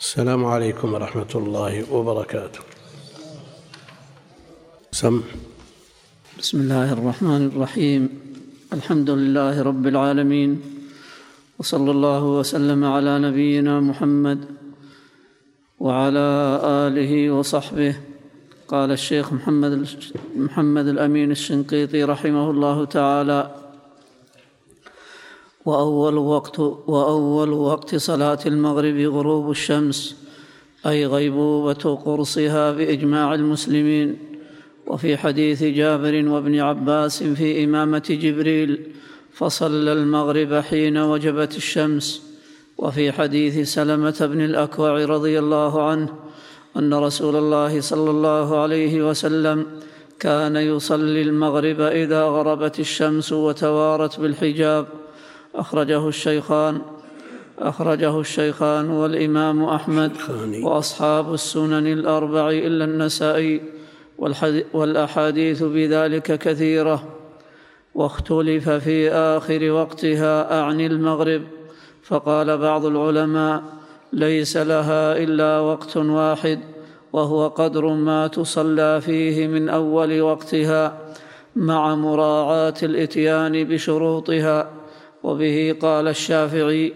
السلام عليكم ورحمة الله وبركاته. سم. بسم الله الرحمن الرحيم. الحمد لله رب العالمين. وصلى الله وسلم على نبينا محمد وعلى آله وصحبه. قال الشيخ محمد محمد الأمين الشنقيطي رحمه الله تعالى وأول وقت وأول وقت صلاة المغرب غروب الشمس أي غيبوبة قرصها بإجماع المسلمين. وفي حديث جابر وابن عباس في إمامة جبريل فصلى المغرب حين وجبت الشمس. وفي حديث سلمة بن الأكوع رضي الله عنه أن رسول الله صلى الله عليه وسلم كان يصلي المغرب إذا غربت الشمس وتوارت بالحجاب. أخرجه الشيخان أخرجه الشيخان والإمام أحمد وأصحاب السنن الأربع إلا النسائي والأحاديث بذلك كثيرة. واختلف في آخر وقتها أعني المغرب فقال بعض العلماء ليس لها إلا وقت واحد وهو قدر ما تصلى فيه من أول وقتها مع مراعاة الإتيان بشروطها. وبه قال الشافعي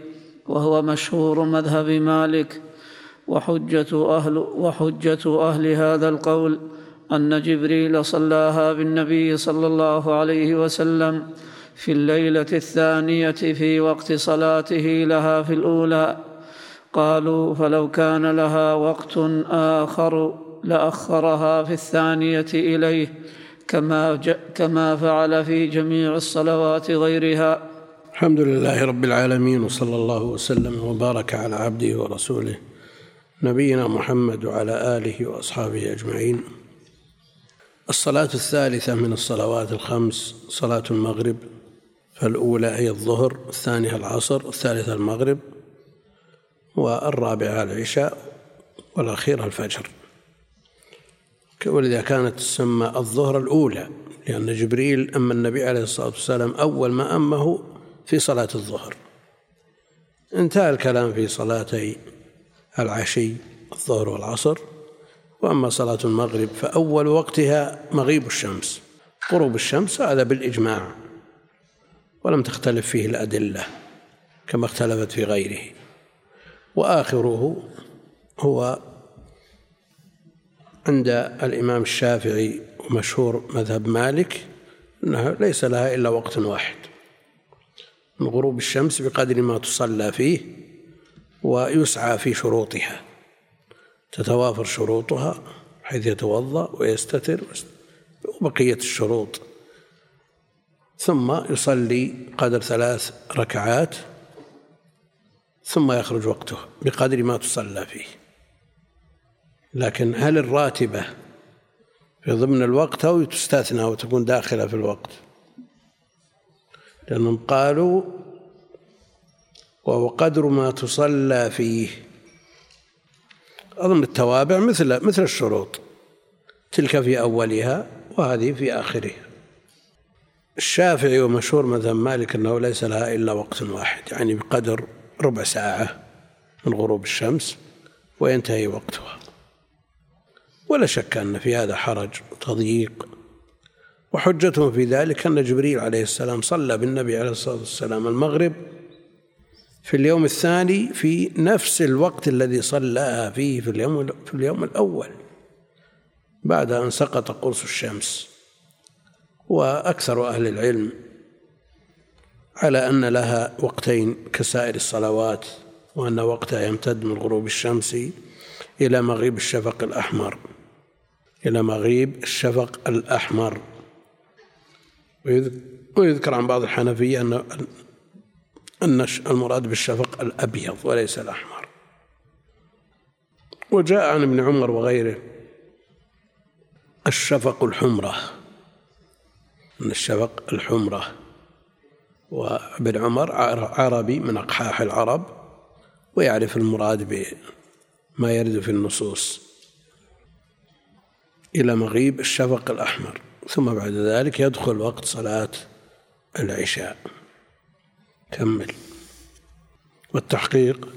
وهو مشهور مذهب مالك وحجة أهل, وحجة أهل هذا القول أن جبريل صلاها بالنبي صلى الله عليه وسلم في الليلة الثانية في وقت صلاته لها في الأولى. قالوا فلو كان لها وقت آخر لأخرها في الثانية إليه كما, كما فعل في جميع الصلوات غيرها. الحمد لله رب العالمين وصلى الله وسلم وبارك على عبده ورسوله نبينا محمد وعلى آله وأصحابه أجمعين. الصلاة الثالثة من الصلوات الخمس صلاة المغرب فالأولى هي الظهر الثانية العصر الثالثة المغرب والرابعة العشاء والأخيرة الفجر. ولذا كانت تسمى الظهر الأولى لأن جبريل أما النبي عليه الصلاة والسلام أول ما أمه في صلاة الظهر. انتهى الكلام في صلاتي العشي الظهر والعصر. وأما صلاة المغرب فأول وقتها مغيب الشمس. غروب الشمس هذا بالإجماع ولم تختلف فيه الأدلة كما اختلفت في غيره. وآخره هو عند الإمام الشافعي ومشهور مذهب مالك أنها ليس لها إلا وقت واحد. من غروب الشمس بقدر ما تصلى فيه ويسعى في شروطها. تتوافر شروطها حيث يتوضأ ويستتر وبقية الشروط. ثم يصلي قدر ثلاث ركعات ثم يخرج وقته بقدر ما تصلى فيه. لكن هل الراتبة في ضمن الوقت أو تستثنى وتكون داخلة في الوقت؟ لأنهم قالوا وهو قدر ما تصلى فيه. أظن التوابع مثل مثل الشروط. تلك في أولها وهذه في آخرها. الشافعي ومشهور مذهب مالك أنه ليس لها إلا وقت واحد يعني بقدر ربع ساعة من غروب الشمس وينتهي وقتها. ولا شك أن في هذا حرج وتضييق وحجتهم في ذلك أن جبريل عليه السلام صلى بالنبي عليه الصلاة والسلام المغرب في اليوم الثاني في نفس الوقت الذي صلاها فيه في اليوم في اليوم الأول بعد أن سقط قرص الشمس. وأكثر أهل العلم على أن لها وقتين كسائر الصلوات وأن وقتها يمتد من غروب الشمس إلى مغيب الشفق الأحمر. إلى مغيب الشفق الأحمر. ويذكر عن بعض الحنفية أن أن المراد بالشفق الأبيض وليس الأحمر. وجاء عن ابن عمر وغيره الشفق الحمرة. أن الشفق الحمرة. وابن عمر عربي من أقحاح العرب ويعرف المراد بما يرد في النصوص. إلى مغيب الشفق الأحمر. ثم بعد ذلك يدخل وقت صلاة العشاء. كمل. والتحقيق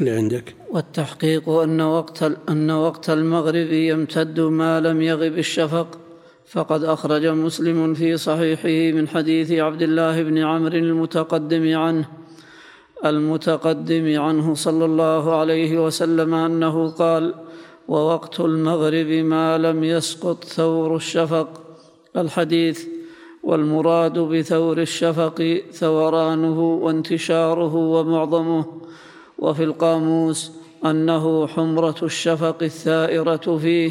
اللي عندك؟ والتحقيق أن وقت أن وقت المغرب يمتد ما لم يغب الشفق. فقد أخرج مسلم في صحيحه من حديث عبد الله بن عمرو المتقدم عنه المتقدم عنه صلى الله عليه وسلم أنه قال ووقت المغرب ما لم يسقط ثور الشفق. الحديث والمراد بثور الشفق ثورانه وانتشاره ومعظمه. وفي القاموس أنه حمرة الشفق الثائرة فيه.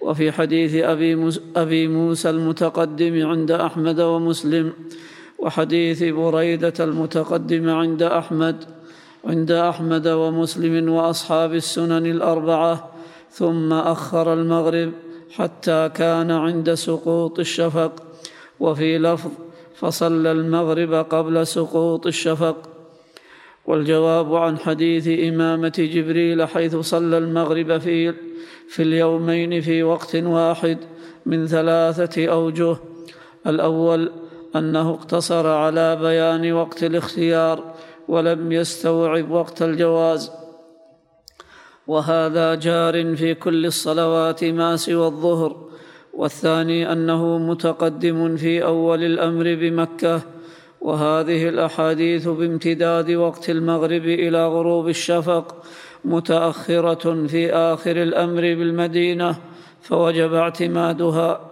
وفي حديث أبي أبي موسى المتقدم عند أحمد ومسلم. وحديث بريدة المتقدم عند أحمد عند أحمد ومسلم وأصحاب السنن الأربعة. ثم أخر المغرب حتى كان عند سقوط الشفق. وفي لفظ فصلى المغرب قبل سقوط الشفق. والجواب عن حديث إمامة جبريل حيث صلى المغرب في في اليومين في وقت واحد من ثلاثة أوجه. الأول أنه اقتصر على بيان وقت الاختيار ولم يستوعب وقت الجواز. وهذا جار في كل الصلوات ما سوى الظهر. والثاني أنه متقدم في أول الأمر بمكة. وهذه الأحاديث بامتداد وقت المغرب إلى غروب الشفق متأخرة في آخر الأمر بالمدينة فوجب اعتمادها.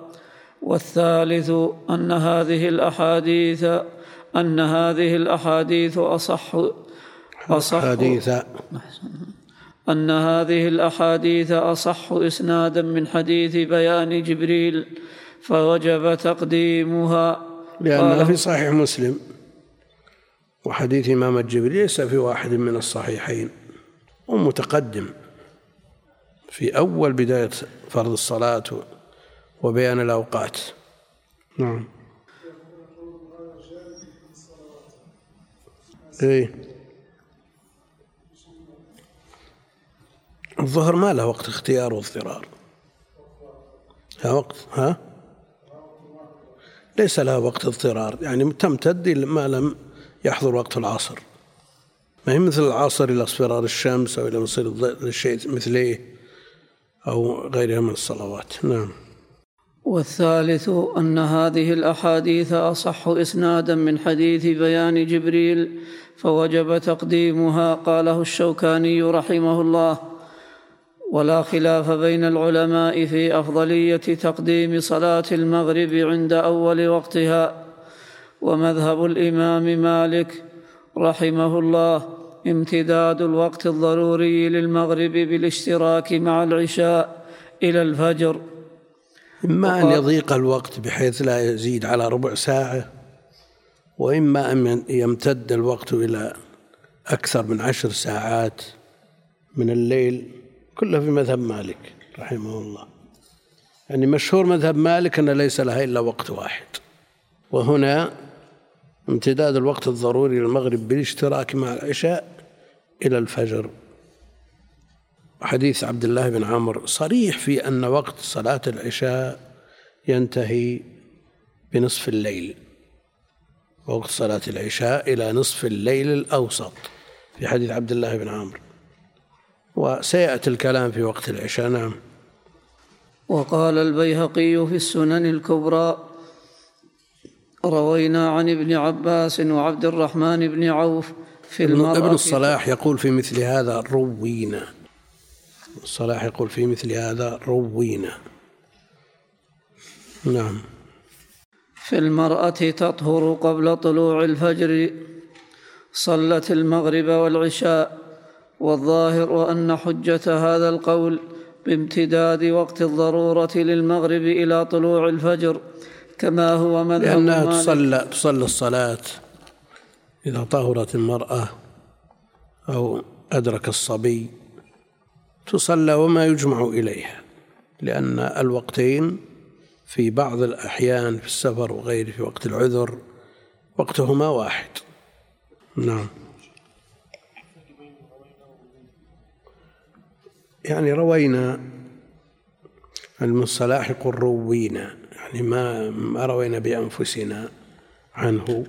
والثالث أن هذه الأحاديث أن هذه الأحاديث أصح أصح حديث. أن هذه الأحاديث أصح إسنادا من حديث بيان جبريل فوجب تقديمها. لأنها في صحيح مسلم وحديث إمام جبريل ليس في واحد من الصحيحين ومتقدم. في أول بداية فرض الصلاة وبيان الأوقات. نعم. إيه. الظهر ما له وقت اختيار واضطرار. ها وقت ها؟ ليس لها وقت اضطرار. يعني تمتد ما لم يحضر وقت العصر. ما هي مثل العصر إلى اصفرار الشمس أو إلى مصير الشيء مثليه أو غيرها من الصلوات. نعم. والثالث أن هذه الأحاديث أصح إسنادا من حديث بيان جبريل فوجب تقديمها قاله الشوكاني رحمه الله. ولا خلاف بين العلماء في أفضلية تقديم صلاة المغرب عند أول وقتها. ومذهب الإمام مالك رحمه الله امتداد الوقت الضروري للمغرب بالاشتراك مع العشاء إلى الفجر. إما أن يضيق الوقت بحيث لا يزيد على ربع ساعة وإما أن يمتد الوقت إلى أكثر من عشر ساعات من الليل. كله في مذهب مالك رحمه الله. يعني مشهور مذهب مالك أن ليس لها إلا وقت واحد. وهنا امتداد الوقت الضروري للمغرب بالاشتراك مع العشاء إلى الفجر. حديث عبد الله بن عمرو صريح في أن وقت صلاة العشاء ينتهي بنصف الليل. وقت صلاة العشاء إلى نصف الليل الأوسط. في حديث عبد الله بن عمرو. وسيأتي الكلام في وقت العشاء. نعم. وقال البيهقي في السنن الكبرى روينا عن ابن عباس وعبد الرحمن بن عوف في المرأة ابن الصلاح يقول في مثل هذا روينا. الصلاح يقول في مثل هذا روينا. نعم. في المرأة تطهر قبل طلوع الفجر صلت المغرب والعشاء. والظاهر أن حجة هذا القول بامتداد وقت الضرورة للمغرب إلى طلوع الفجر كما هو مذهب لانها تصلى تصلى الصلاة إذا طهرت المرأة أو أدرك الصبي تصلى وما يجمع إليها لأن الوقتين في بعض الأحيان في السفر وغيره في وقت العذر وقتهما واحد. نعم. يعني روينا المصطلح يقول روينا يعني ما ما روينا بأنفسنا عنه.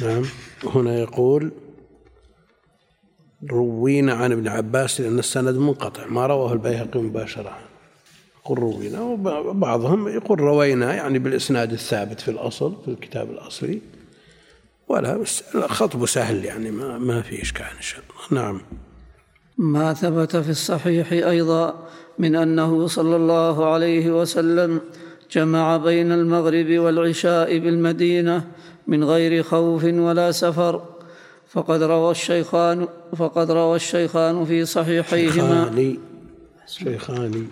نعم هنا يقول روينا عن ابن عباس لأن السند منقطع ما رواه البيهقي مباشرة. يقول روينا وبعضهم يقول روينا يعني بالإسناد الثابت في الأصل في الكتاب الأصلي. ولا بس الخطب سهل يعني ما ما في إشكال إن شاء الله. نعم. ما ثبت في الصحيح أيضا من أنه صلى الله عليه وسلم جمع بين المغرب والعشاء بالمدينة من غير خوف ولا سفر. فقد روى الشيخان فقد روى الشيخان في صحيحيهما. شيخان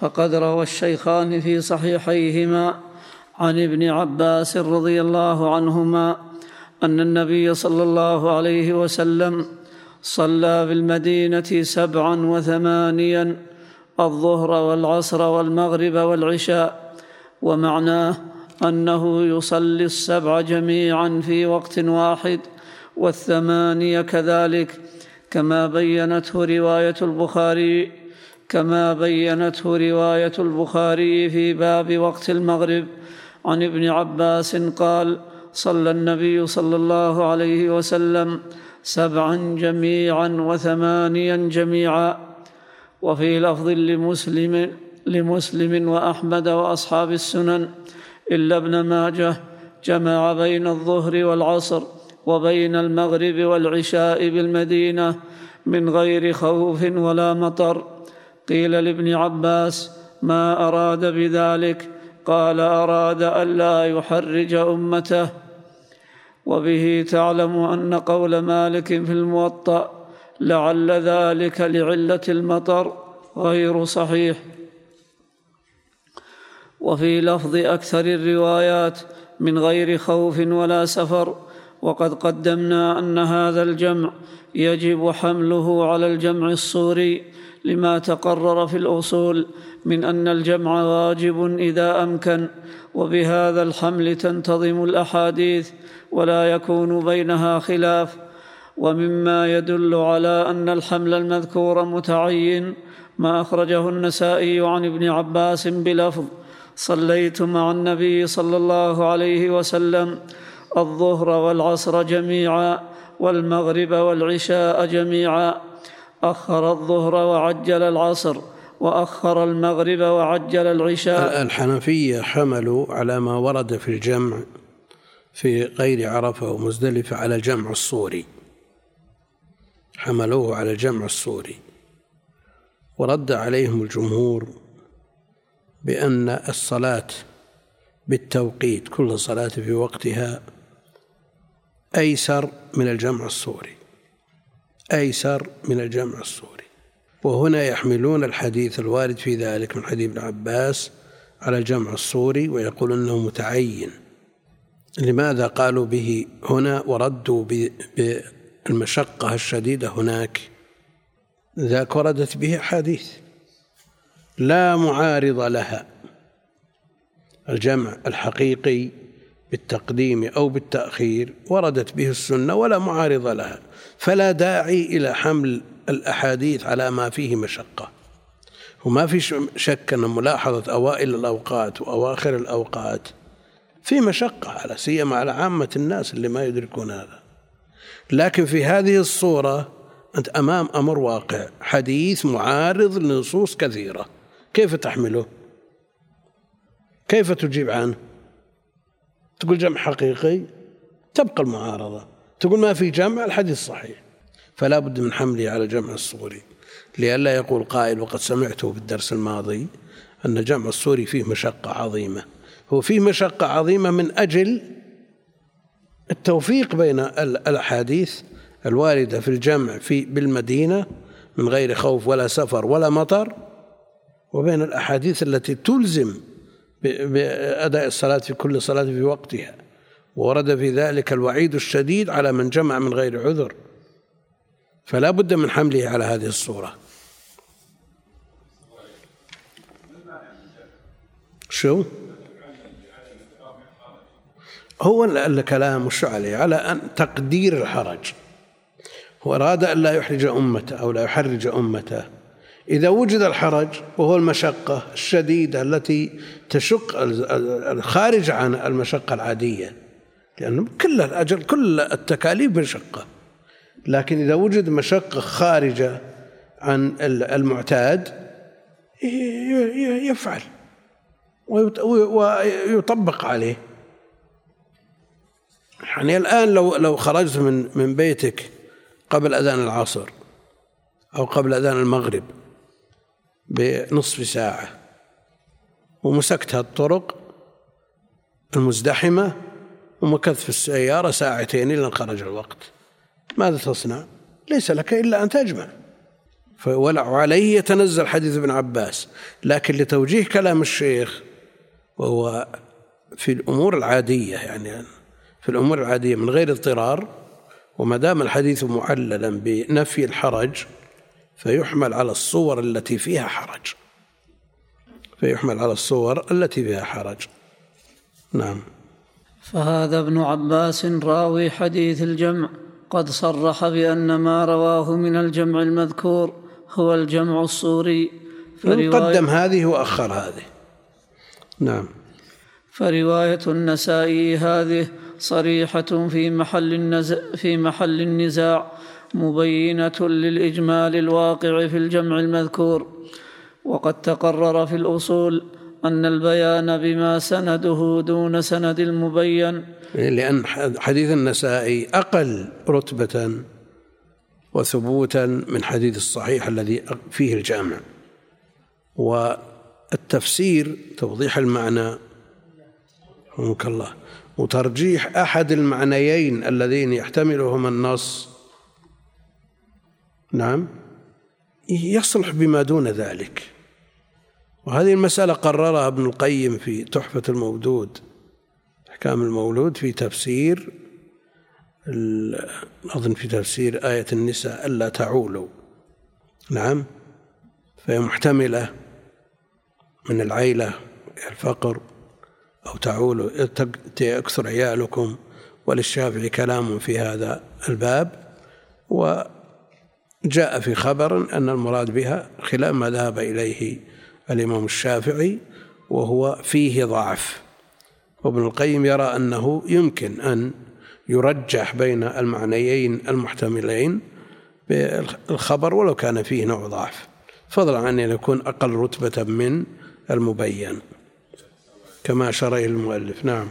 فقد روى الشيخان في صحيحيهما عن ابن عباس رضي الله عنهما أن النبي صلى الله عليه وسلم صلى بالمدينة سبعا وثمانيا الظهر والعصر والمغرب والعشاء ومعناه أنه يصلي السبع جميعا في وقت واحد والثمانية كذلك كما بينته رواية البخاري كما بينته رواية البخاري في باب وقت المغرب عن ابن عباس قال صلى النبي صلى الله عليه وسلم سبعا جميعا وثمانيا جميعا. وفي لفظ لمسلم لمسلم وأحمد وأصحاب السنن إلا ابن ماجه جمع بين الظهر والعصر وبين المغرب والعشاء بالمدينة من غير خوف ولا مطر. قيل لابن عباس ما أراد بذلك؟ قال أراد الا يحرج أمته وبه تعلم أن قول مالك في الموطأ لعل ذلك لعلة المطر غير صحيح. وفي لفظ أكثر الروايات من غير خوف ولا سفر وقد قدمنا أن هذا الجمع يجب حمله على الجمع الصوري لما تقرر في الأصول من أن الجمع واجب إذا أمكن وبهذا الحمل تنتظم الأحاديث ولا يكون بينها خلاف. ومما يدل على أن الحمل المذكور متعين ما أخرجه النسائي عن ابن عباس بلفظ صليت مع النبي صلى الله عليه وسلم الظهر والعصر جميعا والمغرب والعشاء جميعا. اخر الظهر وعجل العصر وأخر المغرب وعجل العشاء. الحنفية حملوا على ما ورد في الجمع في غير عرفة ومزدلفة على الجمع الصوري. حملوه على الجمع الصوري. ورد عليهم الجمهور بأن الصلاة بالتوقيت كل صلاة في وقتها أيسر من الجمع الصوري. أيسر من الجمع الصوري. وهنا يحملون الحديث الوارد في ذلك من حديث ابن عباس على الجمع الصوري ويقول إنه متعين. لماذا قالوا به هنا وردوا بالمشقة الشديدة هناك؟ ذاك وردت به أحاديث. لا معارض لها. الجمع الحقيقي بالتقديم أو بالتأخير وردت به السنة ولا معارض لها فلا داعي إلى حمل الأحاديث على ما فيه مشقة. وما في شك أن ملاحظة أوائل الأوقات وأواخر الأوقات في مشقة على سيما على عامة الناس اللي ما يدركون هذا. لكن في هذه الصورة أنت أمام أمر واقع حديث معارض لنصوص كثيرة. كيف تحمله؟ كيف تجيب عنه؟ تقول جمع حقيقي تبقى المعارضة. تقول ما في جمع الحديث صحيح. فلا بد من حمله على جمع الصوري لئلا يقول قائل وقد سمعته في الدرس الماضي أن جمع الصوري فيه مشقة عظيمة. هو فيه مشقة عظيمة من أجل التوفيق بين الأحاديث الواردة في الجمع في بالمدينة من غير خوف ولا سفر ولا مطر وبين الأحاديث التي تلزم بأداء الصلاة في كل صلاة في وقتها. ورد في ذلك الوعيد الشديد على من جمع من غير عذر. فلا بد من حمله على هذه الصورة. شو؟ هو الكلام وش عليه؟ على أن تقدير الحرج. هو أراد أن لا يحرج أمته أو لا يحرج أمته. إذا وجد الحرج وهو المشقة الشديدة التي تشق الخارج عن المشقة العادية لأن كل الأجر كل التكاليف مشقة. لكن إذا وجد مشقة خارجة عن المعتاد يفعل ويطبق عليه. يعني الآن لو لو خرجت من من بيتك قبل أذان العصر أو قبل أذان المغرب بنصف ساعة. ومسكت الطرق المزدحمة ومكثت في السيارة ساعتين إلى أن خرج الوقت. ماذا تصنع؟ ليس لك إلا أن تجمع. وعليه يتنزل حديث ابن عباس لكن لتوجيه كلام الشيخ وهو في الأمور العادية يعني في الأمور العادية من غير اضطرار وما دام الحديث معللا بنفي الحرج فيحمل على الصور التي فيها حرج. فيحمل على الصور التي فيها حرج. نعم. فهذا ابن عباس راوي حديث الجمع. قد صرح بأن ما رواه من الجمع المذكور هو الجمع الصوري. قدم هذه وأخر هذه. نعم. فرواية النسائي هذه صريحة في محل في محل النزاع. مبينة للإجمال الواقع في الجمع المذكور. وقد تقرر في الأصول أن البيان بما سنده دون سند المبين. لأن حديث النسائي أقل رتبة وثبوتا من حديث الصحيح الذي فيه الجامع. والتفسير توضيح المعنى رحمك الله وترجيح أحد المعنيين اللذين يحتملهما النص نعم. يصلح بما دون ذلك. وهذه المسألة قررها ابن القيم في تحفة المودود أحكام المولود في تفسير أظن في تفسير آية النساء ألا تعولوا. نعم. فهي محتملة من العيلة الفقر أو تعولوا. يكثر عيالكم وللشافعي كلام في هذا الباب. وجاء في خبر أن المراد بها خلاف ما ذهب إليه الإمام الشافعي وهو فيه ضعف. وابن القيم يرى أنه يمكن أن يرجح بين المعنيين المحتملين بالخبر ولو كان فيه نوع ضعف. فضلا عن أن يكون أقل رتبة من المبين. كما أشار إليه المؤلف. نعم.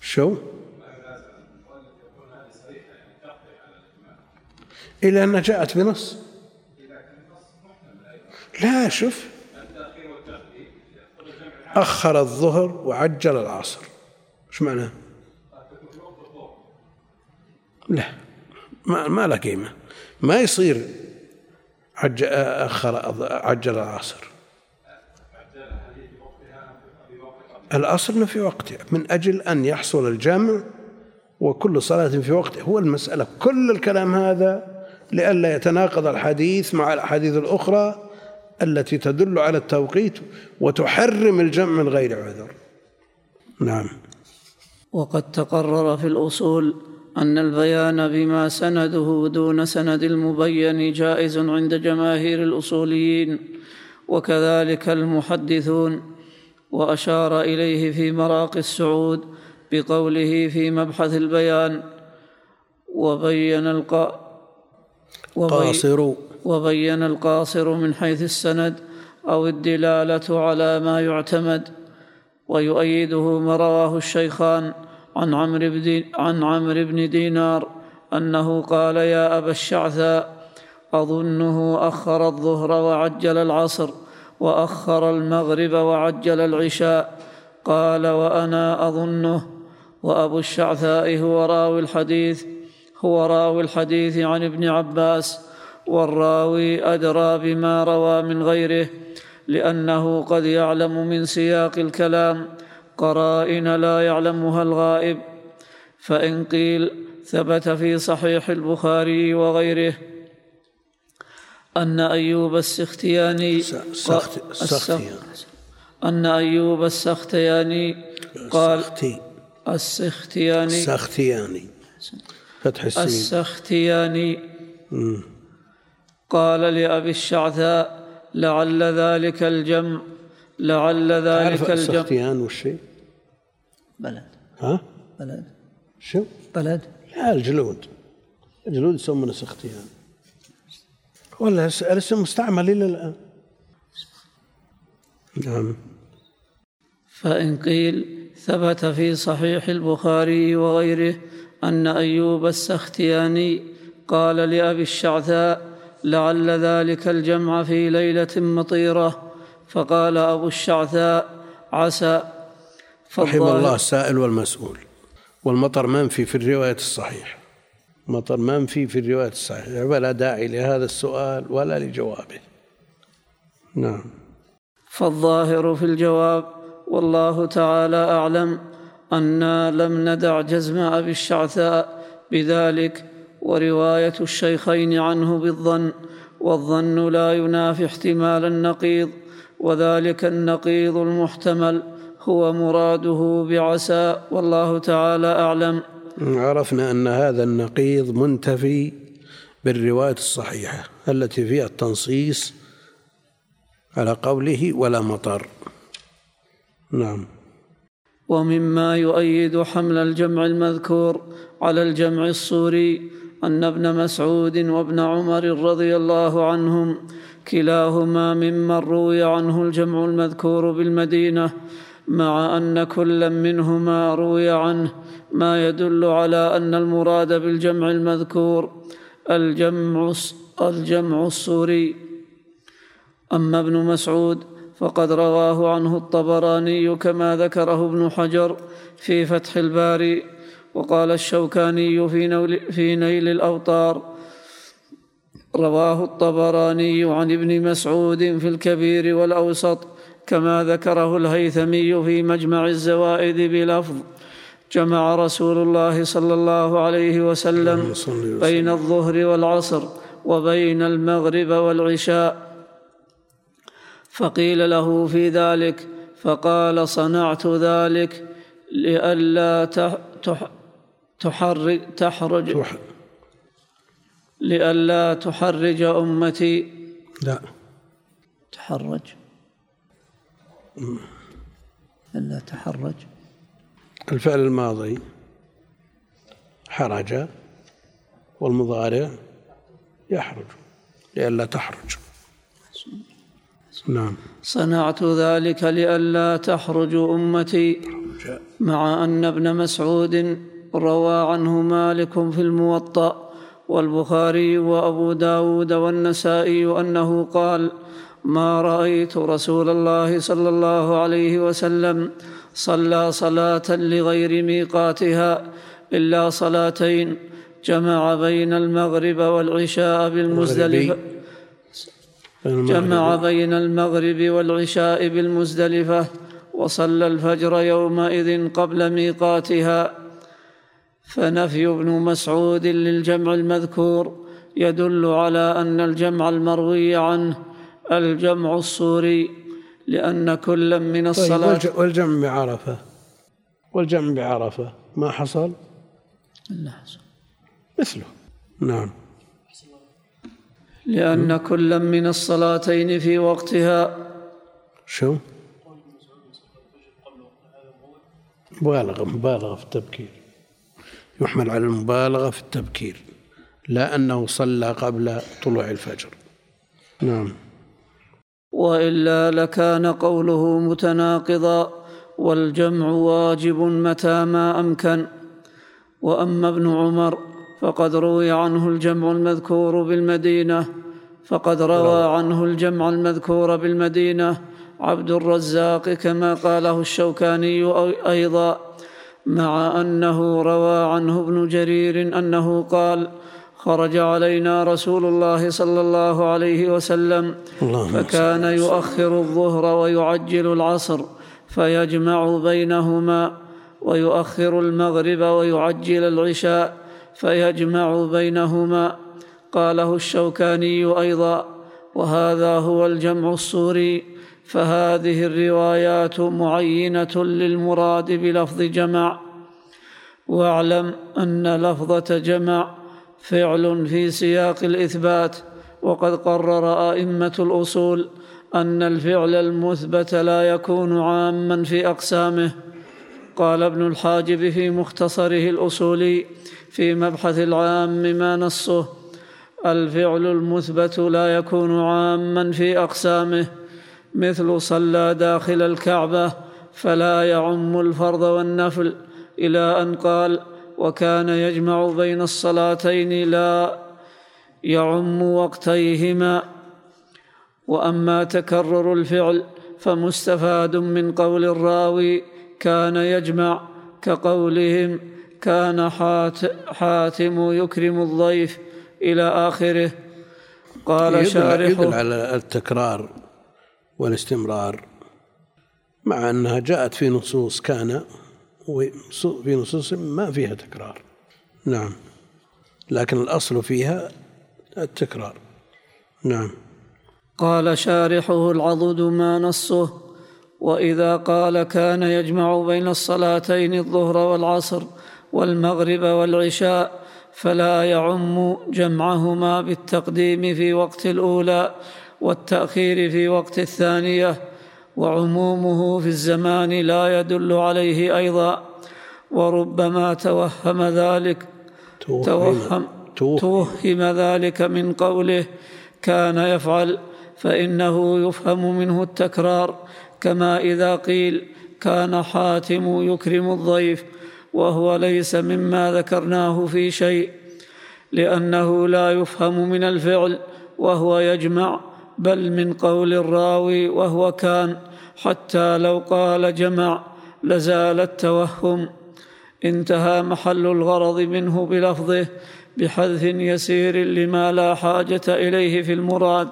شو؟ إلى أنها جاءت بنص. لا شوف. أخر الظهر وعجل العصر. إيش معناه؟ لا ما ما له قيمة. ما يصير عجل أخر عجل العصر. الأصل في وقته. من أجل أن يحصل الجمع وكل صلاة في وقته. هو المسألة. كل الكلام هذا لئلا يتناقض الحديث مع الأحاديث الأخرى التي تدل على التوقيت وتحرم الجمع من غير عذر. نعم. وقد تقرر في الأصول أن البيان بما سنده دون سند المبين جائز عند جماهير الأصوليين وكذلك المحدثون وأشار إليه في مراقي السعود بقوله في مبحث البيان وبين القا قاصر وبين القاصر من حيث السند أو الدلالة على ما يعتمد ويؤيده ما رواه الشيخان عن عمرو بن عن عمرو بن دينار أنه قال يا أبا الشعثاء أظنه أخر الظهر وعجل العصر وأخر المغرب وعجل العشاء. قال وأنا أظنه. وأبو الشعثاء هو راوي الحديث. هو راوي الحديث عن ابن عباس والراوي أدرى بما روى من غيره لأنه قد يعلم من سياق الكلام قرائن لا يعلمها الغائب. فإن قيل ثبت في صحيح البخاري وغيره أن أيوب السختياني أن أيوب السختياني قال السختياني. السختياني فتح السين السختياني قال لأبي الشعثاء لعل ذلك الجمع لعل ذلك تعرف الجمع. السختيان والشيء بلد. ها؟ بلد. شو؟ بلد. لا الجلود. الجلود يسمونه سختيان. ولا الاسم مستعمل إلى الآن. نعم. فإن قيل ثبت في صحيح البخاري وغيره أن أيوب السختياني قال لأبي الشعثاء لعل ذلك الجمع في ليلة مطيرة. فقال أبو الشعثاء عسى. رحم الله السائل والمسؤول. والمطر منفي في الرواية الصحيحة. مطر منفي في الرواية الصحيحة. ولا داعي لهذا السؤال ولا لجوابه. نعم. فالظاهر في الجواب والله تعالى أعلم. أنا لم ندع جزم أبي الشعثاء بذلك ورواية الشيخين عنه بالظن والظن لا ينافي احتمال النقيض وذلك النقيض المحتمل هو مراده بعسى والله تعالى أعلم. عرفنا أن هذا النقيض منتفي بالرواية الصحيحة التي فيها التنصيص على قوله ولا مطر. نعم. ومما يؤيد حمل الجمع المذكور على الجمع الصوري أن ابن مسعود وابن عمر رضي الله عنهم كلاهما ممن روي عنه الجمع المذكور بالمدينة مع أن كلا منهما روي عنه ما يدل على أن المراد بالجمع المذكور الجمع الجمع الصوري. أما ابن مسعود فقد رواه عنه الطبراني كما ذكره ابن حجر في فتح الباري وقال الشوكاني في, نول في نيل الأوطار رواه الطبراني عن ابن مسعود في الكبير والأوسط كما ذكره الهيثمي في مجمع الزوائد بلفظ جمع رسول الله صلى الله عليه وسلم. بين الظهر والعصر وبين المغرب والعشاء فقيل له في ذلك فقال صنعت ذلك لئلا تح- تح- تحرج تحرج لئلا تحرج أمتي. لا. تحرج. إلا تحرج. الفعل الماضي حرج والمضارع يحرج لئلا تحرج. نعم. صنعت ذلك لئلا تحرج أمتي مع أن ابن مسعود روى عنه مالك في الموطأ والبخاري وأبو داود والنسائي أنه قال ما رأيت رسول الله صلى الله عليه وسلم صلى صلاة لغير ميقاتها إلا صلاتين جمع بين المغرب والعشاء بالمزدلفة جمع بين المغرب والعشاء بالمزدلفة وصلى الفجر يومئذ قبل ميقاتها. فنفي ابن مسعود للجمع المذكور يدل على أن الجمع المروي عنه الجمع الصوري لأن كلا من طيب الصلاة والج- والجمع بعرفة. والجمع بعرفة. ما حصل؟ لا حسن. مثله. نعم. لأن كلا من الصلاتين في وقتها. شو؟ مبالغة مبالغة في التبكير. يحمل على المبالغة في التبكير. لا أنه صلى قبل طلوع الفجر. نعم. وإلا لكان قوله متناقضا والجمع واجب متى ما أمكن. وأما ابن عمر فقد روي عنه الجمع المذكور بالمدينة. فقد روى عنه الجمع المذكور بالمدينة. عبد الرزاق كما قاله الشوكاني أيضا مع أنه روى عنه ابن جرير أنه قال خرج علينا رسول الله صلى الله عليه وسلم فكان يؤخر الظهر ويعجل العصر فيجمع بينهما ويؤخر المغرب ويعجل العشاء. فيجمع بينهما. قاله الشوكاني أيضا وهذا هو الجمع الصوري فهذه الروايات معينة للمراد بلفظ جمع. واعلم أن لفظة جمع فعل في سياق الإثبات وقد قرر أئمة الأصول أن الفعل المثبت لا يكون عاما في أقسامه قال ابن الحاجب في مختصره الأصولي في مبحث العام ما نصه الفعل المثبت لا يكون عاما في أقسامه مثل صلى داخل الكعبة فلا يعم الفرض والنفل إلى أن قال وكان يجمع بين الصلاتين لا يعم وقتيهما. وأما تكرر الفعل فمستفاد من قول الراوي كان يجمع كقولهم كان حاتم يكرم الضيف إلى آخره. قال شارح يدل على التكرار والاستمرار مع أنها جاءت في نصوص كان وفي نصوص ما فيها تكرار. نعم. لكن الأصل فيها التكرار. نعم. قال شارحه العضد ما نصه. وإذا قال كان يجمع بين الصلاتين الظهر والعصر والمغرب والعشاء فلا يعم جمعهما بالتقديم في وقت الأولى والتأخير في وقت الثانية وعمومه في الزمان لا يدل عليه أيضا وربما توهم ذلك توهم توهم ذلك من قوله كان يفعل فإنه يفهم منه التكرار كما إذا قيل كان حاتم يكرم الضيف وهو ليس مما ذكرناه في شيء لأنه لا يفهم من الفعل وهو يجمع بل من قول الراوي وهو كان حتى لو قال جمع لزال التوهم. انتهى محل الغرض منه بلفظه بحذف يسير لما لا حاجة إليه في المراد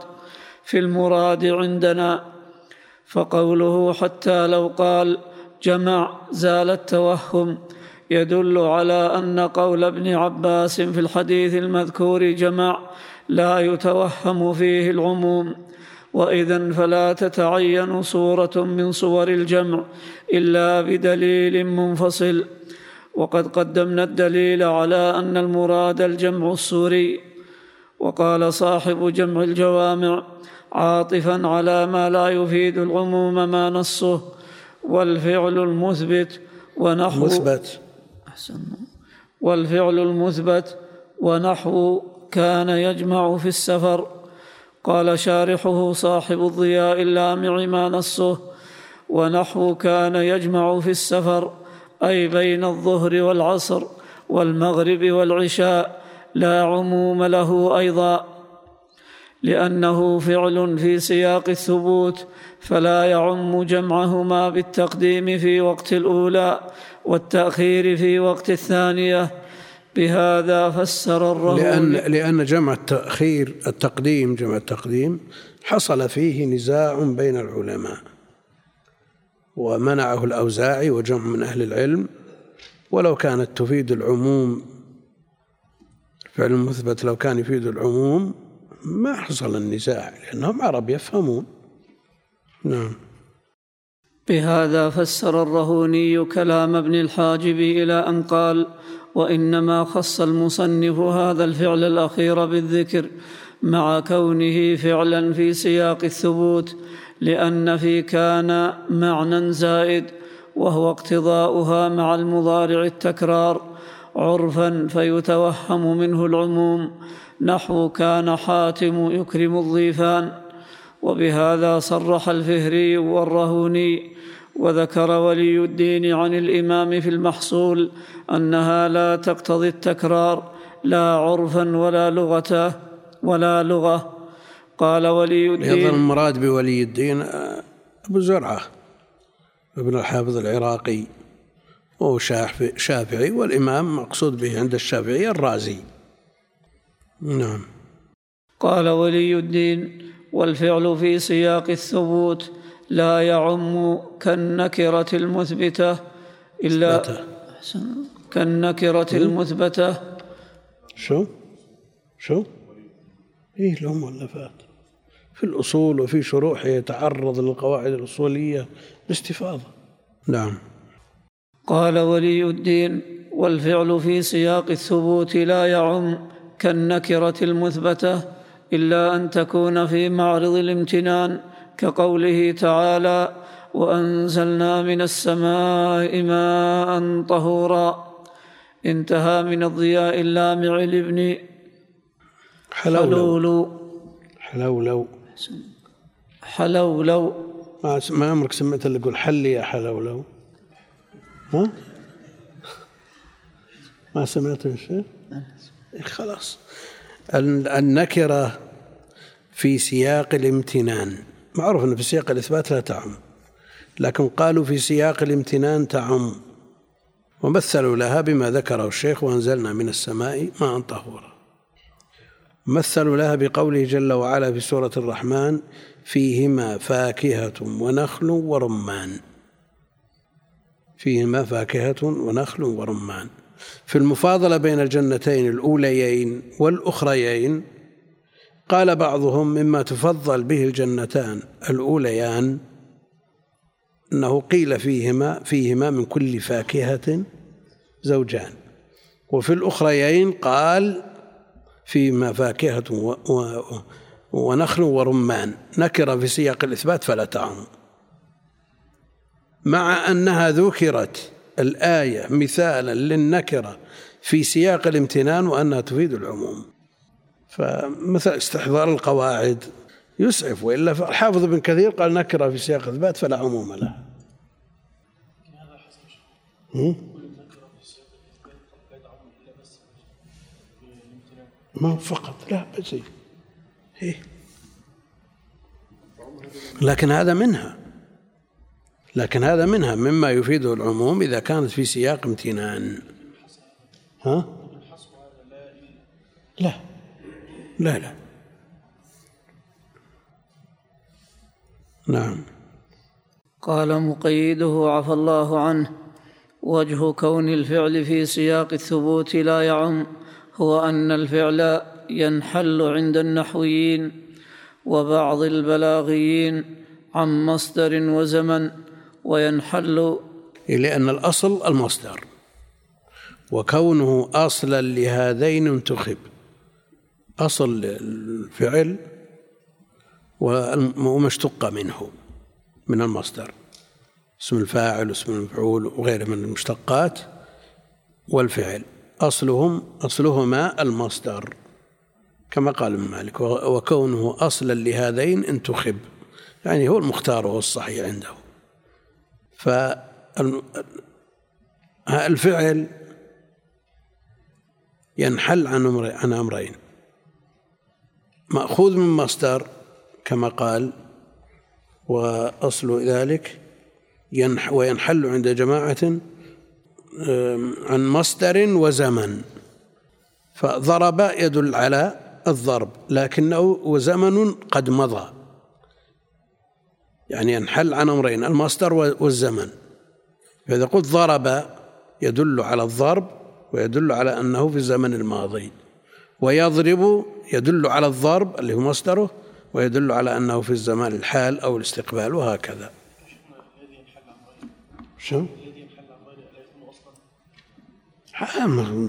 في المراد عندنا فقوله حتى لو قال جمع زال التوهم. يدل على أن قول ابن عباس في الحديث المذكور جمع لا يتوهم فيه العموم. واذا فلا تتعين صورة من صور الجمع إلا بدليل منفصل. وقد قدمنا الدليل على أن المراد الجمع السوري. وقال صاحب جمع الجوامع عاطفا على ما لا يفيد العموم ما نصه والفعل المثبت ونحو مثبت. أحسن. والفعل المثبت ونحو كان يجمع في السفر. قال شارحه صاحب الضياء اللامع ما نصه ونحو كان يجمع في السفر أي بين الظهر والعصر والمغرب والعشاء لا عموم له أيضا. لأنه فعل في سياق الثبوت فلا يعم جمعهما بالتقديم في وقت الأولى والتأخير في وقت الثانية. بهذا فسر الرهون لأن, لأن جمع التأخير التقديم جمع التقديم حصل فيه نزاع بين العلماء ومنعه الأوزاعي وجمع من أهل العلم. ولو كانت تفيد العموم فعل مثبت لو كان يفيد العموم ما حصل النزاع لأنهم عرب يفهمون. نعم. بهذا فسر الرهوني كلام ابن الحاجب إلى أن قال وإنما خص المصنف هذا الفعل الأخير بالذكر مع كونه فعلا في سياق الثبوت لأن في كان معنى زائد وهو اقتضاؤها مع المضارع التكرار. عرفا فيتوهم منه العموم. نحو كان حاتم يكرم الضيفان. وبهذا صرح الفهري والرهوني. وذكر ولي الدين عن الإمام في المحصول أنها لا تقتضي التكرار لا عرفا ولا لغة ولا لغة. قال ولي الدين يظن المراد بولي الدين أبو زرعة ابن الحافظ العراقي. وهو شافعي والإمام مقصود به عند الشافعي الرازي. نعم. قال ولي الدين والفعل في سياق الثبوت لا يعم كالنكرة المثبتة إلا كالنكرة المثبتة. شو؟ شو؟ إيه لهم مؤلفات. في الأصول وفي شروحه يتعرض للقواعد الأصولية باستفاضة. نعم. قال ولي الدين والفعل في سياق الثبوت لا يعم كالنكرة المثبتة إلا أن تكون في معرض الامتنان كقوله تعالى وأنزلنا من السماء ماء طهورا. انتهى من الضياء اللامع لابن حلولو. حلولو. حلولو. ما ما عمرك سمعت اللي يقول حلي يا حلولو. ها؟ ما سمعت الشيء؟ خلاص. النكرة في سياق الامتنان. معروف أن في سياق الإثبات لا تعم. لكن قالوا في سياق الامتنان تعم. ومثلوا لها بما ذكره الشيخ وأنزلنا من السماء ماء طهورا. مثلوا لها بقوله جل وعلا في سورة الرحمن فيهما فاكهة ونخل ورمان. فيهما فاكهة ونخل ورمان. في المفاضلة بين الجنتين الأوليين والأخريين قال بعضهم مما تفضل به الجنتان الأوليان أنه قيل فيهما فيهما من كل فاكهة زوجان. وفي الأخريين قال فيهما فاكهة ونخل ورمان. نكر في سياق الإثبات فلا تعم. مع أنها ذكرت الآية مثالا للنكرة في سياق الامتنان وأنها تفيد العموم فمثل استحضار القواعد يسعف وإلا الحافظ ابن كثير قال نكرة في سياق اثبات فلا عموم لها. ما فقط لا بس إيه. لكن هذا منها لكن هذا منها مما يفيده العموم إذا كانت في سياق امتنان. ها؟ لا. لا لا. نعم. قال مقيده عفى الله عنه. وجه كون الفعل في سياق الثبوت لا يعم. هو أن الفعل ينحل عند النحويين وبعض البلاغيين عن مصدر وزمن وينحل لأن الأصل المصدر وكونه أصلا لهذين انتخب. أصل الفعل وما اشتق منه من المصدر. اسم الفاعل واسم المفعول وغيره من المشتقات والفعل. أصلهم أصلهما المصدر كما قال ابن مالك. وكونه أصلا لهذين انتخب يعني هو المختار وهو الصحيح عنده. فالفعل ينحل عن عن أمرين. مأخوذ من مصدر كما قال وأصل ذلك ينح وينحل عند جماعة عن مصدر وزمن. فضرب يدل على الضرب لكنه وزمن قد مضى. يعني ينحل عن أمرين المصدر والزمن. فإذا قلت ضرب يدل على الضرب ويدل على أنه في الزمن الماضي. ويضرب يدل على الضرب اللي هو مصدره ويدل على أنه في الزمان الحال أو الاستقبال وهكذا. شو؟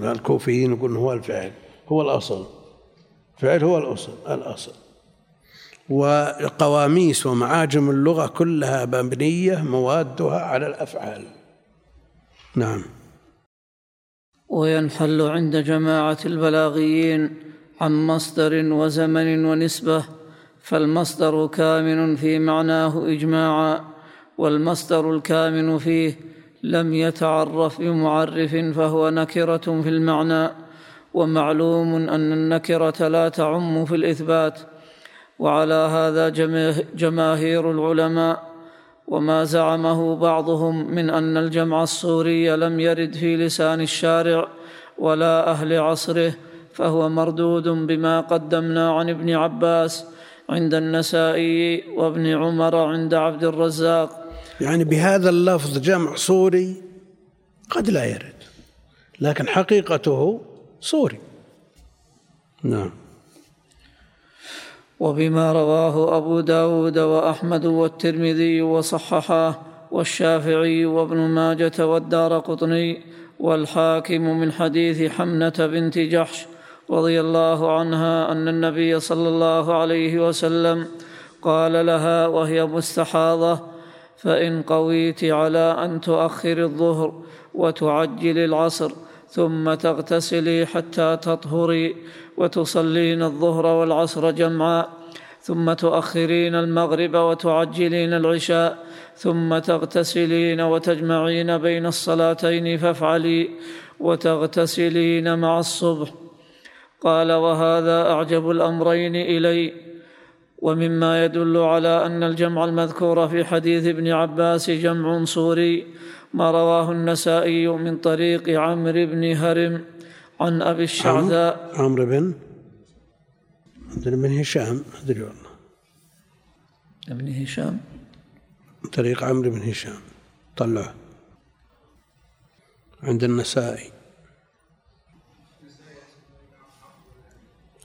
الكوفيين يقولون هو الفعل هو الأصل. الفعل هو الأصل الأصل. وقواميس ومعاجم اللغة كلها مبنية موادها على الأفعال. نعم. وينحل عند جماعة البلاغيين عن مصدر وزمن ونسبة فالمصدر كامن في معناه إجماعا والمصدر الكامن فيه لم يتعرف بمعرف فهو نكرة في المعنى ومعلوم أن النكرة لا تعم في الإثبات وعلى هذا جماهير العلماء وما زعمه بعضهم من أن الجمع الصوري لم يرد في لسان الشارع ولا أهل عصره فهو مردود بما قدمنا عن ابن عباس عند النسائي وابن عمر عند عبد الرزاق. يعني بهذا اللفظ جمع صوري قد لا يرد لكن حقيقته صوري نعم. وبما رواه أبو داود وأحمد والترمذي وصححاه والشافعي وابن ماجة والدار قطني والحاكم من حديث حمنة بنت جحش رضي الله عنها أن النبي صلى الله عليه وسلم قال لها وهي مستحاضة فإن قويت على أن تؤخر الظهر وتعجل العصر ثم تغتسلي حتى تطهري وتصلين الظهر والعصر جمعا. ثم تؤخرين المغرب وتعجلين العشاء. ثم تغتسلين وتجمعين بين الصلاتين فافعلي وتغتسلين مع الصبح. قال وهذا أعجب الأمرين إلي. ومما يدل على أن الجمع المذكور في حديث ابن عباس جمع صوري ما رواه النسائي من طريق عمرو بن هرم عن أبي الشعثاء. عمرو بن بن هشام أدري والله. ابن هشام. طريق عمرو بن هشام طلعه. عند النسائي.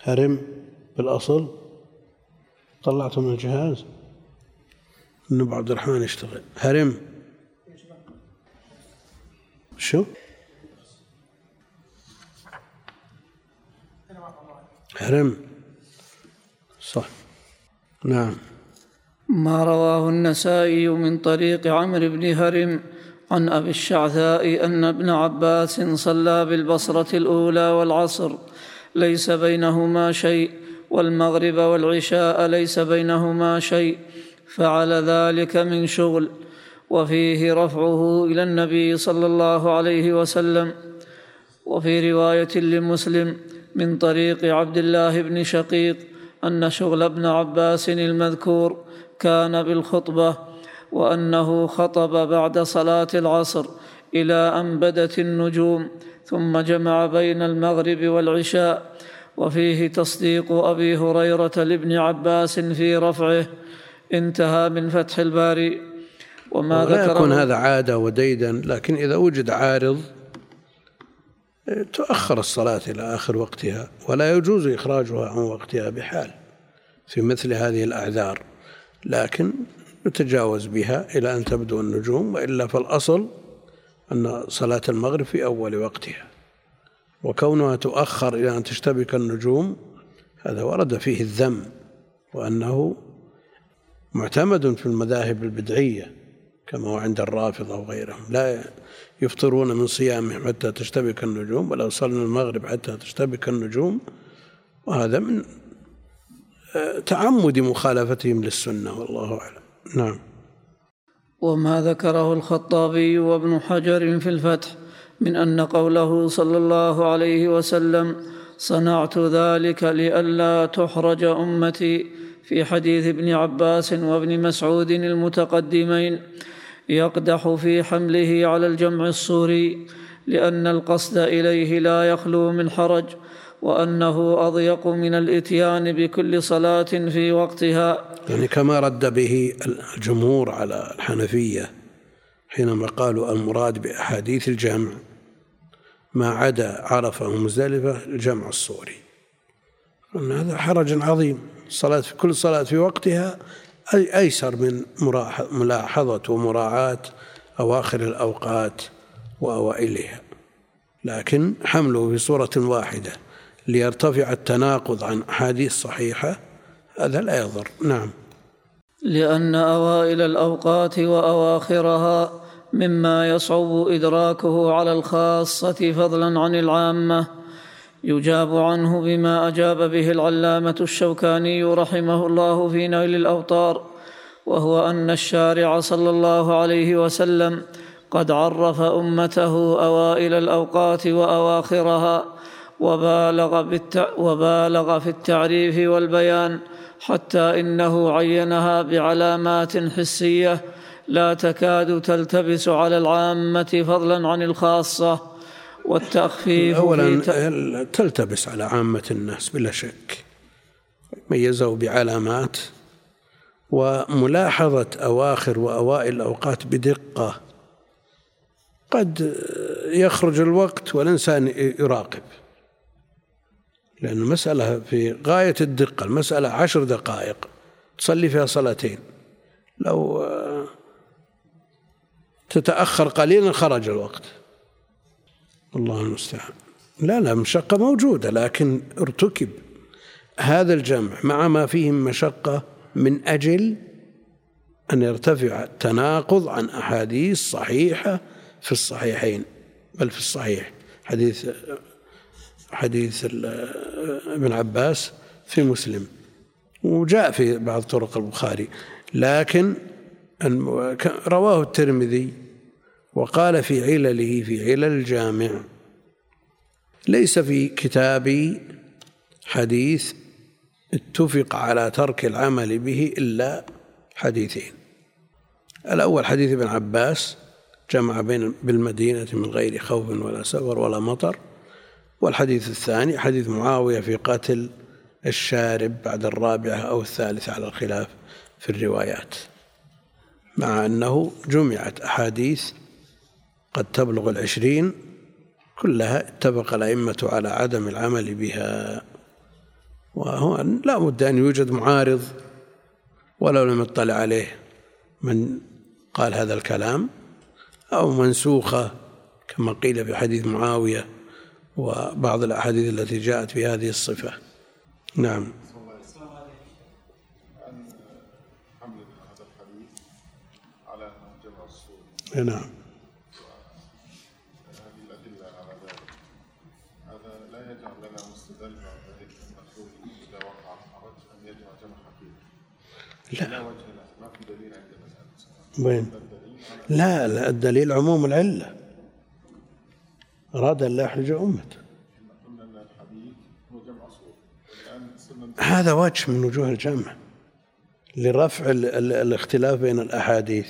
هرم بالأصل. طلعته من الجهاز. ابن عبد الرحمن يشتغل. هرم. شو؟ هرم صح. نعم. ما رواه النسائي من طريق عمرو بن هرم عن أبي الشعثاء أن ابن عباس صلى بالبصرة الأولى والعصر. ليس بينهما شيء والمغرب والعشاء ليس بينهما شيء. فعل ذلك من شغل. وفيه رفعه إلى النبي صلى الله عليه وسلم. وفي رواية لمسلم من طريق عبد الله بن شقيق أن شغل ابن عباس المذكور كان بالخطبة وأنه خطب بعد صلاة العصر إلى ان بدت النجوم ثم جمع بين المغرب والعشاء. وفيه تصديق أبي هريرة لابن عباس في رفعه. انتهى من فتح الباري. وما لا يكون هذا عادة وديدا لكن إذا وجد عارض تؤخر الصلاة إلى آخر وقتها ولا يجوز إخراجها عن وقتها بحال في مثل هذه الأعذار. لكن يتجاوز بها إلى أن تبدو النجوم وإلا فالأصل أن صلاة المغرب في أول وقتها. وكونها تؤخر إلى أن تشتبك النجوم هذا ورد فيه الذم وأنه معتمد في المذاهب البدعية. كما هو عند الرافضة وغيرهم. لا يفطرون من صيامهم حتى تشتبك النجوم ولا يصلون المغرب حتى تشتبك النجوم. وهذا من تعمد مخالفتهم للسنة والله أعلم. نعم. وما ذكره الخطابي وابن حجر في الفتح من أن قوله صلى الله عليه وسلم صنعت ذلك لئلا تحرج أمتي في حديث ابن عباس وابن مسعود المتقدمين. يقدح في حمله على الجمع الصوري لأن القصد إليه لا يخلو من حرج وأنه أضيق من الإتيان بكل صلاة في وقتها. يعني كما رد به الجمهور على الحنفية حينما قالوا المراد بأحاديث الجمع ما عدا عرفة ومزدلفة الجمع الصوري. أن هذا حرج عظيم الصلاة في كل صلاة في وقتها أيسر من ملاحظة ومراعاة أواخر الأوقات وأوائلها. لكن حمله في صورة واحدة ليرتفع التناقض عن أحاديث صحيحة هذا لا يضر. نعم. لأن أوائل الأوقات وأواخرها مما يصعب إدراكه على الخاصة فضلا عن العامة يجاب عنه بما أجاب به العلامة الشوكاني رحمه الله في نيل الأوطار وهو أن الشارع صلى الله عليه وسلم قد عرف أمته أوائل الأوقات وأواخرها وبالغ, بالتع وبالغ في التعريف والبيان حتى إنه عينها بعلامات حسية لا تكاد تلتبس على العامة فضلا عن الخاصة. والتخفيف اولا تلتبس على عامة الناس؟ بلا شك. ميزوا بعلامات وملاحظة أواخر وأوائل الأوقات بدقة. قد يخرج الوقت والإنسان يراقب. لأن المسألة في غاية الدقة المسألة عشر دقائق تصلي فيها صلاتين. لو تتأخر قليلا خرج الوقت. الله المستعان. لا لا مشقة موجودة لكن ارتكب هذا الجمع مع ما فيه من مشقة من أجل أن يرتفع التناقض عن أحاديث صحيحة في الصحيحين بل في الصحيح. حديث حديث ابن عباس في مسلم وجاء في بعض طرق البخاري. لكن رواه الترمذي وقال في علله في علل الجامع. ليس في كتابي حديث اتفق على ترك العمل به إلا حديثين. الأول حديث ابن عباس جمع بين بالمدينة من غير خوف ولا سفر ولا مطر والحديث الثاني حديث معاوية في قتل الشارب بعد الرابعة أو الثالثة على الخلاف في الروايات مع أنه جمعت أحاديث قد تبلغ العشرين كلها اتفق الأئمة على عدم العمل بها. وهو لا بد أن يوجد معارض ولو لم يطلع عليه من قال هذا الكلام أو منسوخة كما قيل في حديث معاوية وبعض الأحاديث التي جاءت في هذه الصفة. نعم. نعم. لا. وين؟ لا لا الدليل عموم العلة. أراد أن لا يحرج أمته هذا وجه من وجوه الجمع لرفع الاختلاف بين الأحاديث.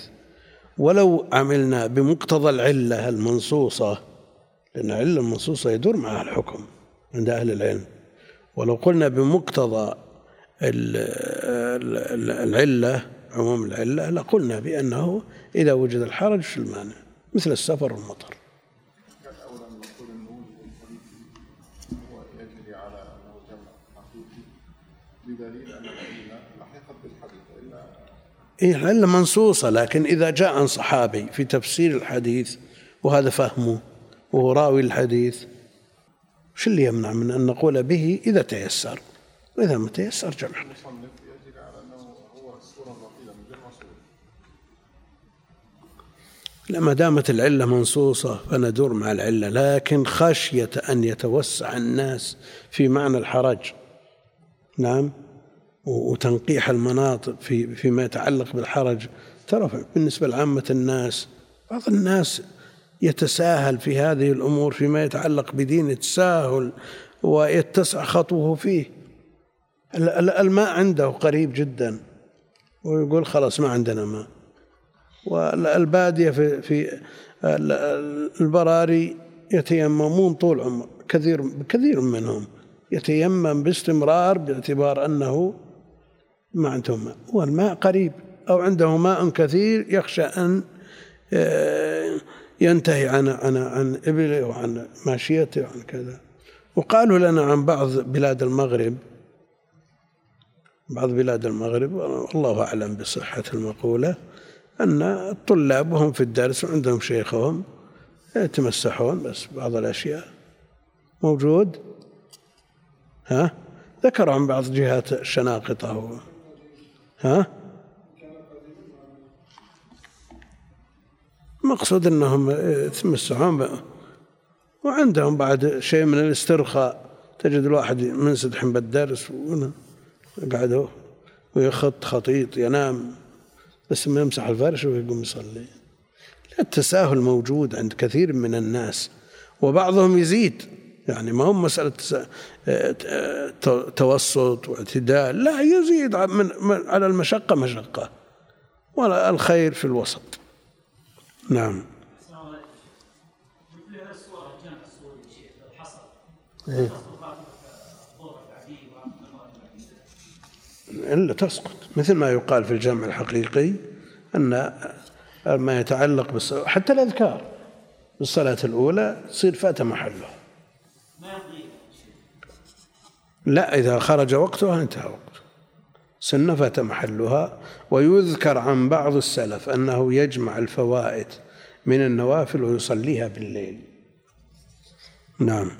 ولو عملنا بمقتضى العلة المنصوصة لأن العلة المنصوصة يدور معها الحكم عند أهل العلم. ولو قلنا بمقتضى العلة عموم العلة لقلنا بأنه إذا وجد الحرج في المانع مثل السفر والمطر. بدليل أن العلة لحقت بالحديث إلا إيه العلة منصوصة لكن إذا جاء عن صحابي في تفسير الحديث وهذا فهمه وهو راوي الحديث شو اللي يمنع من أن نقول به إذا تيسر؟ وإذا ما تيسر جمع لما دامت العلة منصوصة فندور مع العلة لكن خشية أن يتوسع الناس في معنى الحرج. نعم؟ وتنقيح المناطق في فيما يتعلق بالحرج. ترى بالنسبة لعامة الناس بعض الناس يتساهل في هذه الأمور فيما يتعلق بدين التساهل ويتسع خطوه فيه. الماء عنده قريب جدا. ويقول خلاص ما عندنا ماء. والبادية في في البراري يتيممون طول عمر كثير كثير منهم يتيمم باستمرار باعتبار أنه ما عندهم ماء. والماء قريب أو عنده ماء كثير يخشى أن آه، ينتهي عن عن عن إبله وعن ماشيته وعن كذا. وقالوا لنا عن بعض بلاد المغرب بعض بلاد المغرب والله أعلم بصحة المقولة أن الطلاب وهم في الدرس وعندهم شيخهم يتمسحون بس بعض الأشياء موجود. ها؟ ذكر عن بعض جهات الشناقطة ها؟ مقصود إنهم يتمسحون وعندهم بعد شيء من الاسترخاء تجد الواحد منسدح بالدرس قعدوا ويخط خطيط ينام بس ما يمسح الفرش ويقوم يصلي. التساهل موجود عند كثير من الناس وبعضهم يزيد. يعني ما هو مسألة توسط واعتدال لا يزيد من على المشقة مشقة ولا الخير في الوسط. نعم. إيه؟ إلا تسقط. مثل ما يقال في الجمع الحقيقي أن ما يتعلق بالصلاة حتى الأذكار. بالصلاة الأولى تصير فات محلها لا إذا خرج وقتها انتهى وقته سنة فات محلها. ويذكر عن بعض السلف أنه يجمع الفوائد من النوافل ويصليها بالليل. نعم.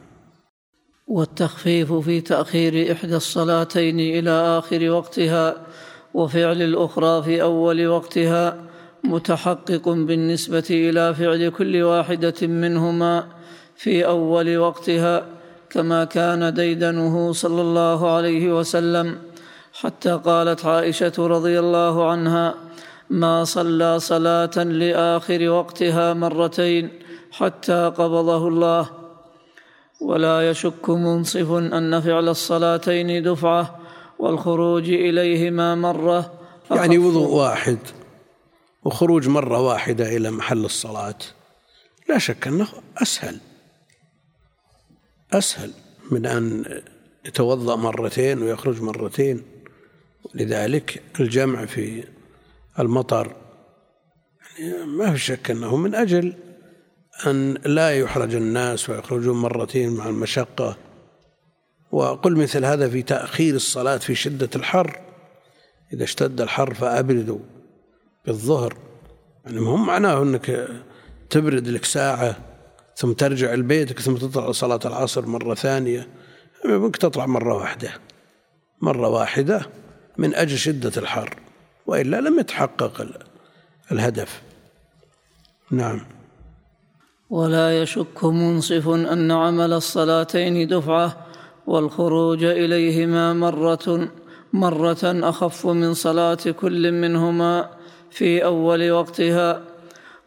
والتخفيف في تأخير إحدى الصلاتين إلى آخر وقتها وفعل الأخرى في أول وقتها متحقق بالنسبة إلى فعل كل واحدة منهما في أول وقتها كما كان ديدنه صلى الله عليه وسلم. حتى قالت عائشة رضي الله عنها ما صلى صلاة لآخر وقتها مرتين حتى قبضه الله ولا يشك منصف أن فعل الصلاتين دفعة والخروج إليهما مرة. يعني وضوء واحد وخروج مرة واحدة إلى محل الصلاة. لا شك أنه أسهل. أسهل من أن يتوضأ مرتين ويخرج مرتين. لذلك الجمع في المطر يعني ما في شك أنه من أجل أن لا يحرج الناس ويخرجون مرتين مع المشقة. وقل مثل هذا في تأخير الصلاة في شدة الحر. إذا اشتد الحر فأبردوا بالظهر. يعني هم معناه أنك تبرد لك ساعة ثم ترجع لبيتك ثم تطلع صلاة العصر مرة ثانية. ممكن تطلع مرة واحدة. مرة واحدة من أجل شدة الحر. وإلا لم يتحقق الهدف. نعم. ولا يشك منصف أن عمل الصلاتين دفعة والخروج إليهما مره مرة أخف من صلاة كل منهما في أول وقتها.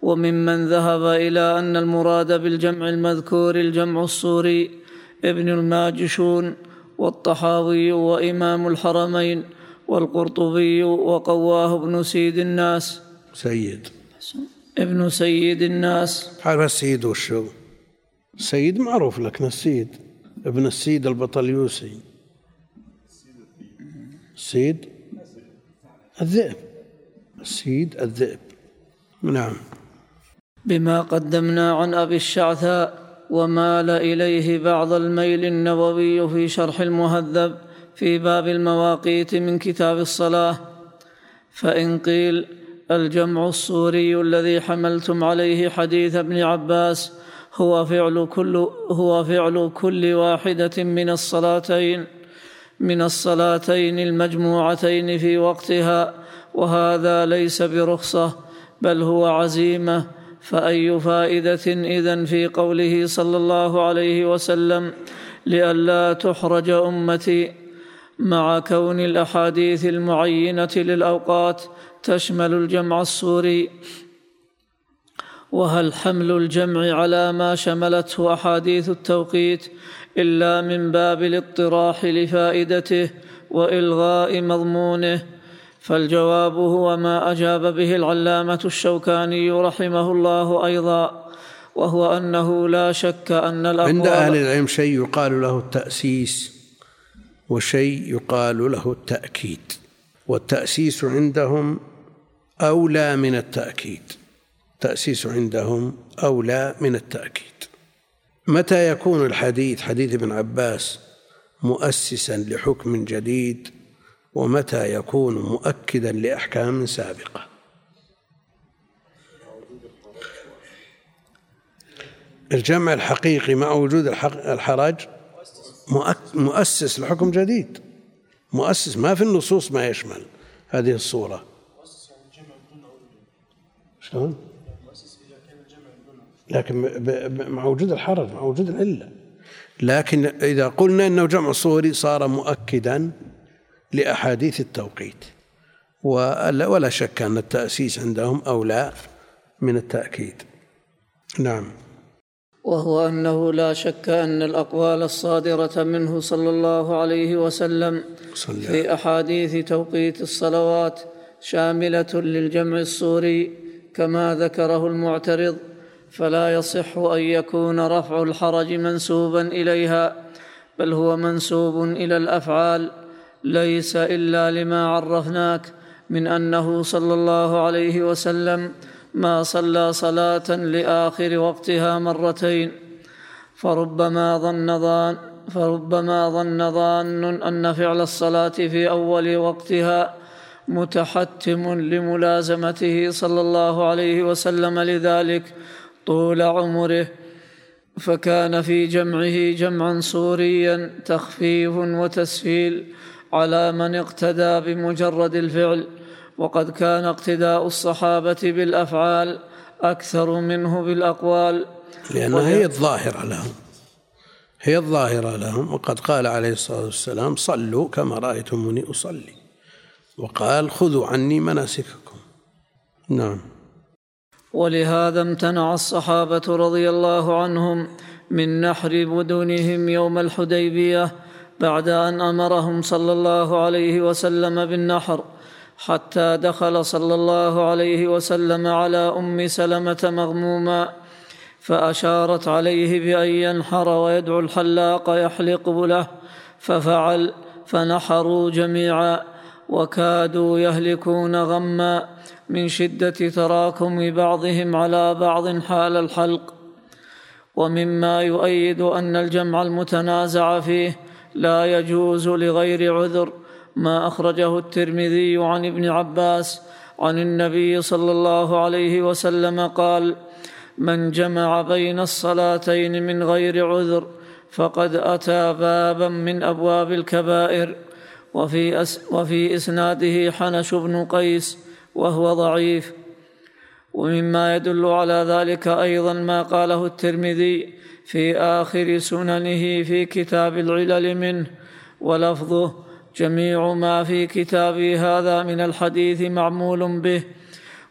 وممن ذهب إلى أن المراد بالجمع المذكور الجمع الصوري ابن الماجشون والطحاوي وإمام الحرمين والقرطبي وقواه ابن سيد الناس. سيد. ابن سيد الناس. عارف السيد وشو السيد معروف لك السيد. ابن السيد البطليوسي. السيد؟ الذئب. السيد الذئب. نعم. بما قدمنا عن أبي الشعثاء ومال إليه بعض الميل النووي في شرح المهذب في باب المواقيت من كتاب الصلاة فإن قيل الجمع الصوري الذي حملتم عليه حديث ابن عباس هو فعل كل هو فعل كل واحدة من الصلاتين من الصلاتين المجموعتين في وقتها وهذا ليس برخصة بل هو عزيمة فأي فائدة إذن في قوله صلى الله عليه وسلم لئلا تحرج أمتي مع كون الأحاديث المعينة للأوقات تشمل الجمع الصوري وهل حمل الجمع على ما شملته أحاديث التوقيت إلا من باب الاطراح لفائدته وإلغاء مضمونه؟ فالجواب هو ما أجاب به العلامة الشوكاني رحمه الله أيضا وهو أنه لا شك أن الأقوال عند أهل العلم شيء يقال له التأسيس وشيء يقال له التأكيد والتأسيس عندهم أولى من التأكيد. تأسيس عندهم أولى من التأكيد. متى يكون الحديث حديث ابن عباس مؤسسا لحكم جديد؟ ومتى يكون مؤكدا لأحكام سابقة؟ الجمع الحقيقي مع وجود الحرج مؤسس لحكم جديد. مؤسس ما في النصوص ما يشمل هذه الصورة. شلون؟ لكن مع وجود الحرج مع وجود العلة. لكن إذا قلنا إنه جمع صوري صار مؤكدا لأحاديث التوقيت. ولا شك أن التأسيس عندهم أولى من التأكيد. نعم. وهو أنه لا شك أن الأقوال الصادرة منه صلى الله عليه وسلم في أحاديث توقيت الصلوات شاملة للجمع الصوري كما ذكره المعترض فلا يصح أن يكون رفع الحرج منسوبا إليها بل هو منسوب إلى الأفعال. ليس إلا لما عرفناك من أنه صلى الله عليه وسلم ما صلى صلاة لآخر وقتها مرتين. فربما ظن ظان فربما ظن ظان أن فعل الصلاة في أول وقتها متحتم لملازمته صلى الله عليه وسلم لذلك طول عمره فكان في جمعه جمعا صوريا تخفيف وتسهيل على من اقتدى بمجرد الفعل وقد كان اقتداء الصحابة بالأفعال أكثر منه بالأقوال. لأنها هي الظاهرة لهم. هي الظاهرة لهم. وقد قال عليه الصلاة والسلام صلوا كما رأيتموني أصلي. وقال خذوا عني مناسككم. نعم. ولهذا امتنع الصحابة رضي الله عنهم من نحر بدنهم يوم الحديبية بعد أن أمرهم صلى الله عليه وسلم بالنحر حتى دخل صلى الله عليه وسلم على أم سلمة مغموما فأشارت عليه بأن ينحر ويدعو الحلاق يحلق له ففعل فنحروا جميعا. وكادوا يهلكون غما من شدة تراكم بعضهم على بعض حال الحلق. ومما يؤيد أن الجمع المتنازع فيه لا يجوز لغير عذر ما أخرجه الترمذي عن ابن عباس عن النبي صلى الله عليه وسلم قال من جمع بين الصلاتين من غير عذر فقد أتى بابا من أبواب الكبائر. وفي, أس وفي إسناده حنش بن قيس وهو ضعيف. ومما يدل على ذلك أيضا ما قاله الترمذي في آخر سننه في كتاب العلل منه ولفظه جميع ما في كتابي هذا من الحديث معمول به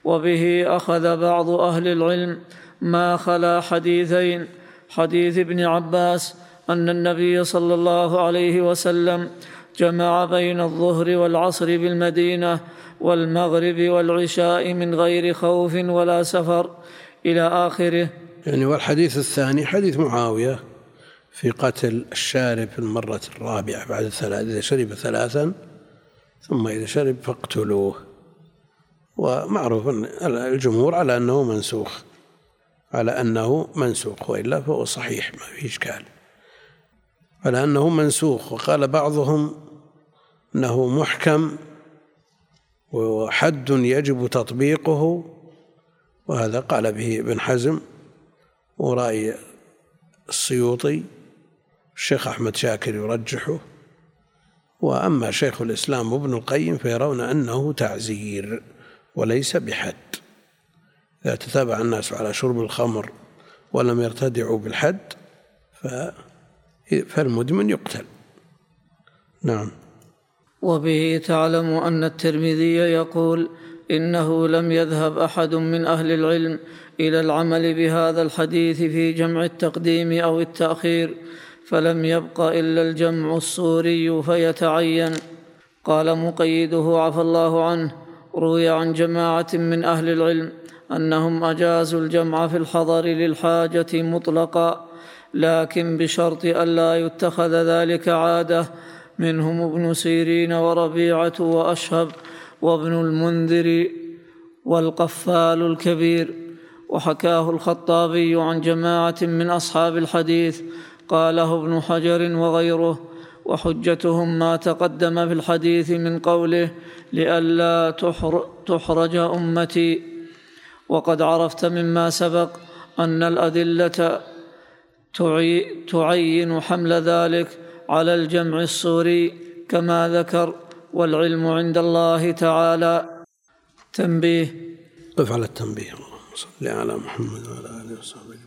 وبه أخذ بعض أهل العلم ما خلا حديثين حديث ابن عباس أن النبي صلى الله عليه وسلم جمع بين الظهر والعصر بالمدينة والمغرب والعشاء من غير خوف ولا سفر إلى آخره. يعني والحديث الثاني حديث معاوية في قتل الشارب في المرة الرابعة بعد الثلاث إذا شرب ثلاثا ثم إذا شرب فاقتلوه. ومعروف الجمهور على أنه منسوخ على أنه منسوخ وإلا فهو صحيح ما في إشكال. على أنه منسوخ. وقال بعضهم أنه محكم وحد يجب تطبيقه وهذا قال به ابن حزم. ورأي السيوطي الشيخ أحمد شاكر يرجحه. وأما شيخ الإسلام وابن القيم فيرون أنه تعزير وليس بحد. إذا تتابع الناس على شرب الخمر ولم يرتدعوا بالحد فالمدمن يقتل. نعم. وبه تعلم أن الترمذي يقول إنه لم يذهب أحد من أهل العلم إلى العمل بهذا الحديث في جمع التقديم أو التأخير فلم يبق إلا الجمع الصوري فيتعين. قال مقيده عفى الله عنه. روي عن جماعة من أهل العلم أنهم أجازوا الجمع في الحضر للحاجة مطلقا. لكن بشرط الا يتخذ ذلك عادة. منهم ابن سيرين وربيعة وأشهب وابن المنذر والقفال الكبير. وحكاه الخطابي عن جماعة من أصحاب الحديث. قاله ابن حجر وغيره. وحجتهم ما تقدم في الحديث من قوله لئلا تحرج أمتي. وقد عرفت مما سبق أن الأدلة تعين حمل ذلك على الجمع الصوري كما ذكر والعلم عند الله تعالى. تنبيه. قف على التنبيه صل على محمد وعلى آله وصحبه.